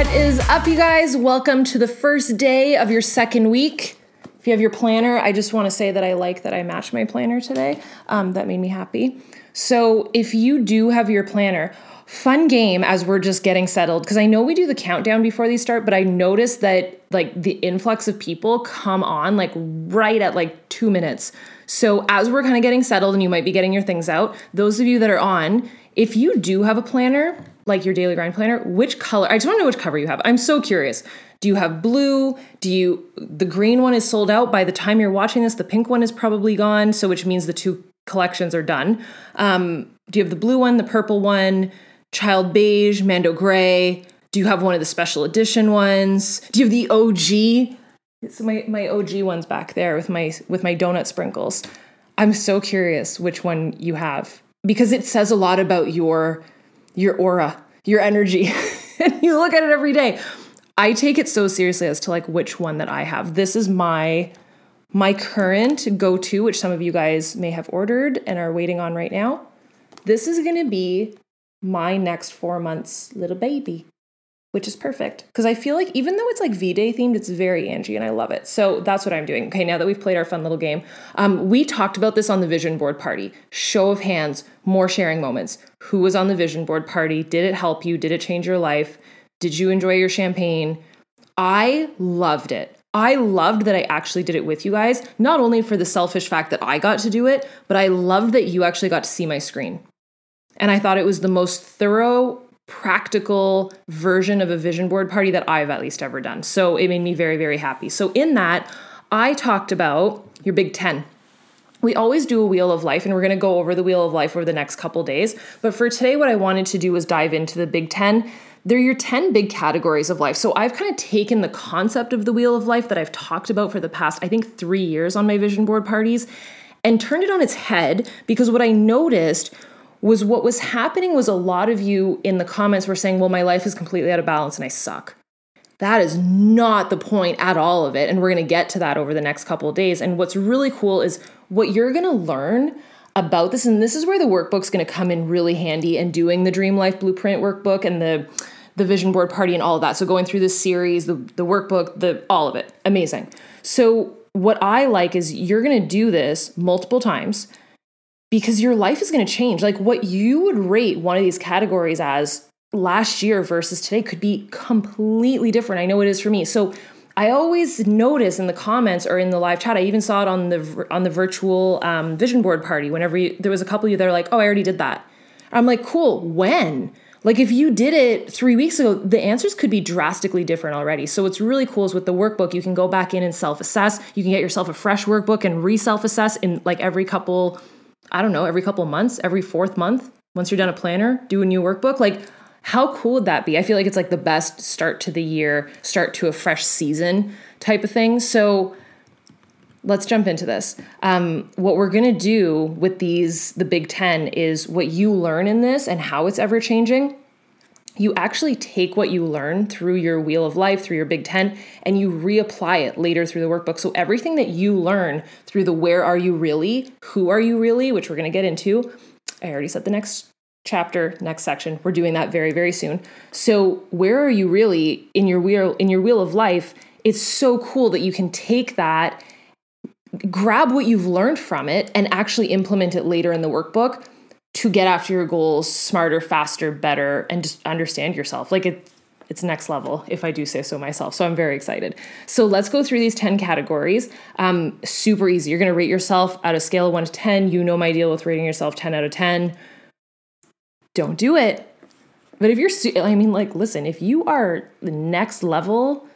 What is up, you guys? Welcome to the first day of your second week. If you have your planner, I just want to say that I like that I matched my planner today. Um, that made me happy. So, if you do have your planner, fun game as we're just getting settled because I know we do the countdown before these start, but I noticed that like the influx of people come on like right at like two minutes. So, as we're kind of getting settled and you might be getting your things out, those of you that are on, if you do have a planner, like your daily grind planner, which color? I just want to know which cover you have. I'm so curious. Do you have blue? Do you the green one is sold out by the time you're watching this? The pink one is probably gone, so which means the two collections are done. Um, do you have the blue one, the purple one, child beige, mando gray? Do you have one of the special edition ones? Do you have the OG? It's my my OG ones back there with my with my donut sprinkles. I'm so curious which one you have because it says a lot about your your aura, your energy. and you look at it every day. I take it so seriously as to like which one that I have. This is my my current go-to, which some of you guys may have ordered and are waiting on right now. This is going to be my next 4 months little baby which is perfect because I feel like even though it's like V Day themed, it's very Angie and I love it. So that's what I'm doing. Okay, now that we've played our fun little game, um, we talked about this on the vision board party. Show of hands, more sharing moments. Who was on the vision board party? Did it help you? Did it change your life? Did you enjoy your champagne? I loved it. I loved that I actually did it with you guys, not only for the selfish fact that I got to do it, but I loved that you actually got to see my screen. And I thought it was the most thorough practical version of a vision board party that I've at least ever done. So it made me very, very happy. So in that, I talked about your Big 10. We always do a wheel of life, and we're going to go over the wheel of life over the next couple days. But for today, what I wanted to do was dive into the Big 10. They're your 10 big categories of life. So I've kind of taken the concept of the wheel of life that I've talked about for the past, I think, three years on my vision board parties and turned it on its head because what I noticed was what was happening was a lot of you in the comments were saying, well, my life is completely out of balance and I suck. That is not the point at all of it. And we're going to get to that over the next couple of days. And what's really cool is what you're going to learn about this. And this is where the workbook's going to come in really handy and doing the Dream Life Blueprint workbook and the the vision board party and all of that. So going through this series, the, the workbook, the all of it. Amazing. So what I like is you're going to do this multiple times because your life is going to change. Like what you would rate one of these categories as last year versus today could be completely different. I know it is for me. So I always notice in the comments or in the live chat. I even saw it on the on the virtual um, vision board party. Whenever you, there was a couple of you that are like, "Oh, I already did that." I'm like, "Cool. When?" Like if you did it three weeks ago, the answers could be drastically different already. So what's really cool is with the workbook, you can go back in and self-assess. You can get yourself a fresh workbook and re-self-assess in like every couple I don't know, every couple months, every fourth month, once you're done a planner, do a new workbook. Like, how cool would that be? I feel like it's like the best start to the year, start to a fresh season type of thing. So, let's jump into this. Um, what we're gonna do with these, the Big Ten, is what you learn in this and how it's ever changing you actually take what you learn through your wheel of life, through your Big Ten, and you reapply it later through the workbook. So everything that you learn through the where are you really, who are you really, which we're going to get into, I already said the next chapter, next section. We're doing that very, very soon. So where are you really in your wheel in your wheel of life? It's so cool that you can take that, grab what you've learned from it, and actually implement it later in the workbook to get after your goals smarter, faster, better, and just understand yourself. Like it, it's next level, if I do say so myself. So I'm very excited. So let's go through these 10 categories. Um, super easy. You're going to rate yourself at a scale of 1 to 10. You know my deal with rating yourself 10 out of 10. Don't do it. But if you're, I mean, like, listen, if you are the next level,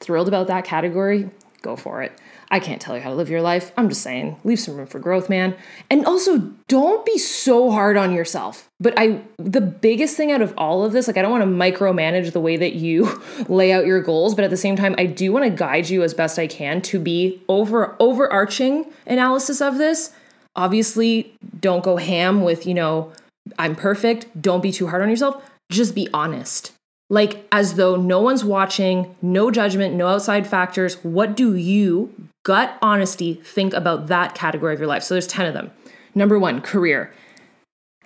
thrilled about that category, go for it. I can't tell you how to live your life. I'm just saying, leave some room for growth, man. And also, don't be so hard on yourself. But I the biggest thing out of all of this, like I don't want to micromanage the way that you lay out your goals, but at the same time, I do want to guide you as best I can to be over overarching analysis of this. Obviously, don't go ham with, you know, I'm perfect. Don't be too hard on yourself. Just be honest like as though no one's watching, no judgment, no outside factors. What do you, gut honesty, think about that category of your life? So there's 10 of them. Number one, career.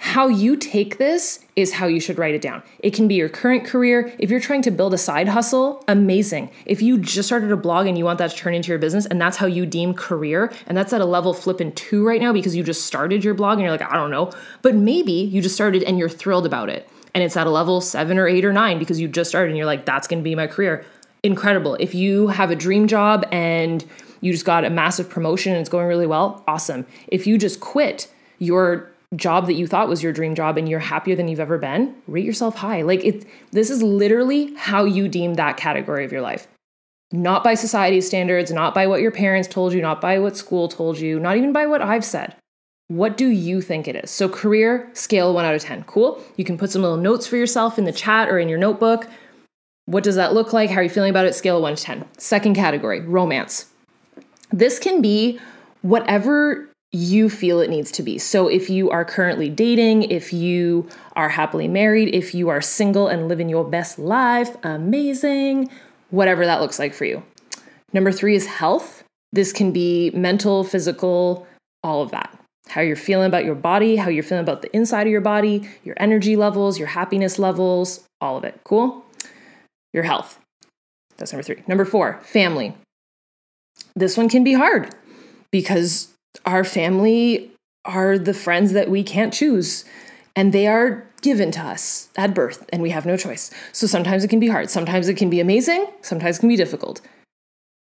how you take this is how you should write it down. It can be your current career. If you're trying to build a side hustle, amazing. If you just started a blog and you want that to turn into your business and that's how you deem career, and that's at a level flipping two right now because you just started your blog and you're like, I don't know. But maybe you just started and you're thrilled about it. And it's at a level seven or eight or nine because you just started and you're like, that's gonna be my career. Incredible. If you have a dream job and you just got a massive promotion and it's going really well, awesome. If you just quit your job that you thought was your dream job and you're happier than you've ever been, rate yourself high. Like it this is literally how you deem that category of your life. Not by society's standards, not by what your parents told you, not by what school told you, not even by what I've said. What do you think it is? So, career, scale 1 out of 10. Cool. You can put some little notes for yourself in the chat or in your notebook. What does that look like? How are you feeling about it? Scale 1 to 10. Second category, romance. This can be whatever you feel it needs to be. So if you are currently dating, if you are happily married, if you are single and living your best life, amazing, whatever that looks like for you. Number three is health. This can be mental, physical, all of that. How you're feeling about your body, how you're feeling about the inside of your body, your energy levels, your happiness levels, all of it. Cool? Your health. That's number three. Number four, family. This one can be hard because our family are the friends that we can't choose and they are given to us at birth and we have no choice. So sometimes it can be hard, sometimes it can be amazing, sometimes it can be difficult.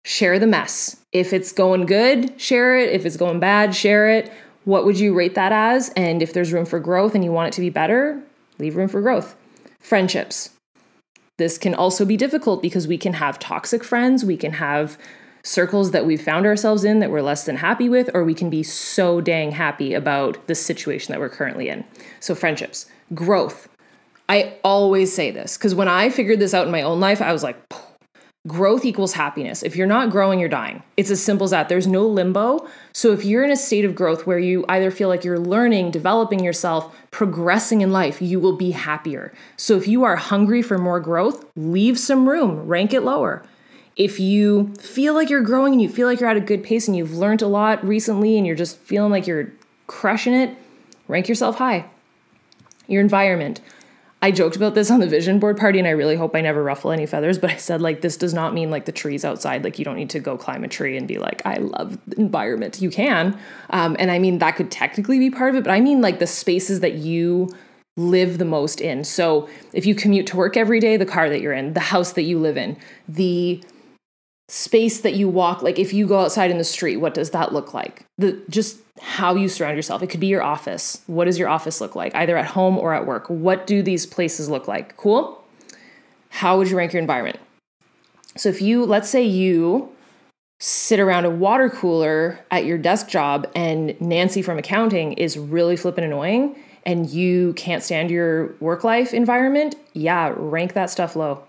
Share the mess. If it's going good, share it. If it's going bad, share it. What would you rate that as? And if there's room for growth and you want it to be better, leave room for growth. Friendships. This can also be difficult because we can have toxic friends, we can have circles that we've found ourselves in that we're less than happy with, or we can be so dang happy about the situation that we're currently in. So, friendships, growth. I always say this because when I figured this out in my own life, I was like, growth equals happiness. If you're not growing, you're dying. It's as simple as that. There's no limbo. So, if you're in a state of growth where you either feel like you're learning, developing yourself, progressing in life, you will be happier. So, if you are hungry for more growth, leave some room, rank it lower if you feel like you're growing and you feel like you're at a good pace and you've learned a lot recently and you're just feeling like you're crushing it, rank yourself high. Your environment. I joked about this on the vision board party and I really hope I never ruffle any feathers, but I said like this does not mean like the trees outside. Like you don't need to go climb a tree and be like, I love the environment. You can. Um, and I mean that could technically be part of it, but I mean like the spaces that you live the most in. So if you commute to work every day, the car that you're in, the house that you live in, the space that you walk like if you go outside in the street what does that look like? The just how you surround yourself. It could be your office. What does your office look like? Either at home or at work. What do these places look like? Cool? How would you rank your environment? So if you let's say you sit around a water cooler at your desk job and Nancy from accounting is really flippin' annoying and you can't stand your work life environment, yeah, rank that stuff low.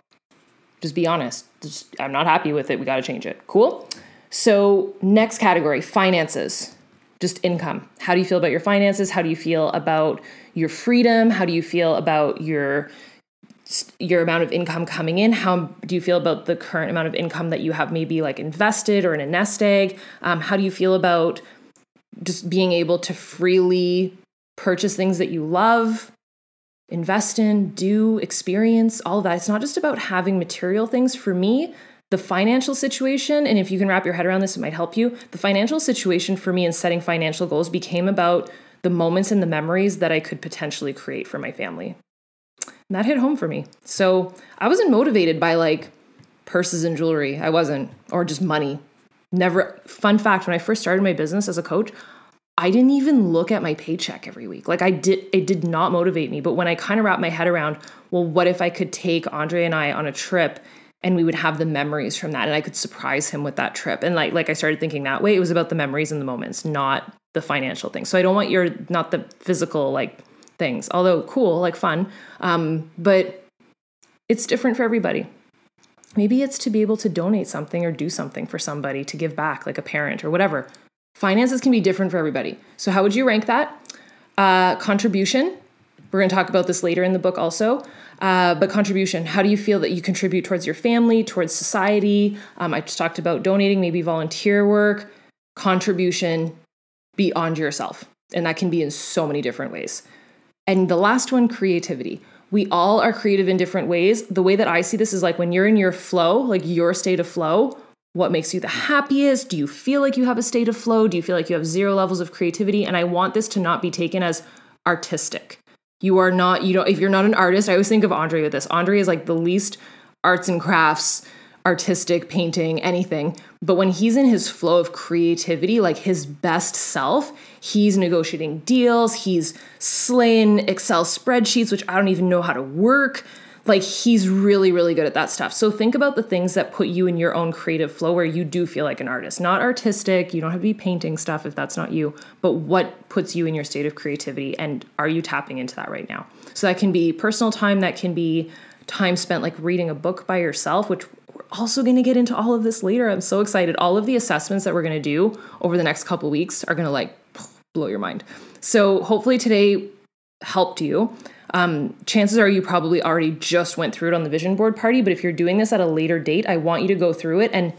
Just be honest. Just, I'm not happy with it. We got to change it. Cool. So, next category finances, just income. How do you feel about your finances? How do you feel about your freedom? How do you feel about your your amount of income coming in how do you feel about the current amount of income that you have maybe like invested or in a nest egg um, how do you feel about just being able to freely purchase things that you love invest in, do, experience, all of that. It's not just about having material things. For me, the financial situation, and if you can wrap your head around this, it might help you. The financial situation for me in setting financial goals became about the moments and the memories that I could potentially create for my family. And that hit home for me. So I wasn't motivated by like purses and jewelry. I wasn't, or just money. Never, fun fact, when I first started my business as a coach, I didn't even look at my paycheck every week. Like I did it did not motivate me, but when I kind of wrapped my head around, well, what if I could take Andre and I on a trip and we would have the memories from that and I could surprise him with that trip. And like like I started thinking that way, it was about the memories and the moments, not the financial things. So I don't want your not the physical like things, although cool, like fun. Um, but it's different for everybody. Maybe it's to be able to donate something or do something for somebody to give back, like a parent or whatever. Finances can be different for everybody. So, how would you rank that? Uh, contribution. We're going to talk about this later in the book also. Uh, but contribution, how do you feel that you contribute towards your family, towards society? Um, I just talked about donating, maybe volunteer work, contribution beyond yourself. And that can be in so many different ways. And the last one, creativity. We all are creative in different ways. The way that I see this is like when you're in your flow, like your state of flow, what makes you the happiest? Do you feel like you have a state of flow? Do you feel like you have zero levels of creativity? And I want this to not be taken as artistic. You are not, you know, if you're not an artist, I always think of Andre with this. Andre is like the least arts and crafts artistic painting, anything. But when he's in his flow of creativity, like his best self, he's negotiating deals, he's slaying Excel spreadsheets, which I don't even know how to work. Like he's really, really good at that stuff. So think about the things that put you in your own creative flow where you do feel like an artist, not artistic. You don't have to be painting stuff if that's not you, but what puts you in your state of creativity and are you tapping into that right now? So that can be personal time, that can be time spent like reading a book by yourself, which we're also going to get into all of this later. I'm so excited. All of the assessments that we're going to do over the next couple weeks are going to like blow your mind. So hopefully today helped you. Um, chances are you probably already just went through it on the vision board party, but if you're doing this at a later date, I want you to go through it and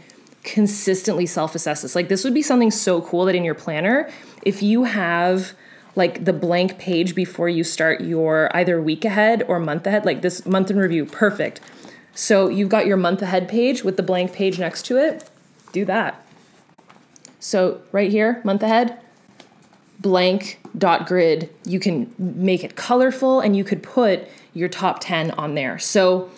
consistently self assess this. Like, this would be something so cool that in your planner, if you have like the blank page before you start your either week ahead or month ahead, like this month in review, perfect. So you've got your month ahead page with the blank page next to it. Do that. So right here, month ahead, blank dot grid. You can make it colorful and you could put your top 10 on there. So,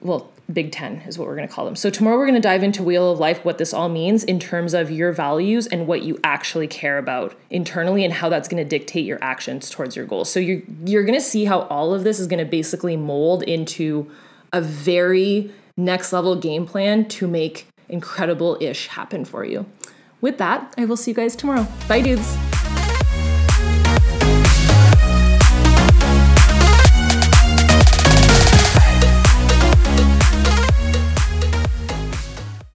well, Big 10 is what we're going to call them. So, tomorrow we're going to dive into Wheel of Life, what this all means in terms of your values and what you actually care about internally and how that's going to dictate your actions towards your goals. So, you're, you're going to see how all of this is going to basically mold into a very next level game plan to make incredible ish happen for you. With that, I will see you guys tomorrow. Bye, dudes.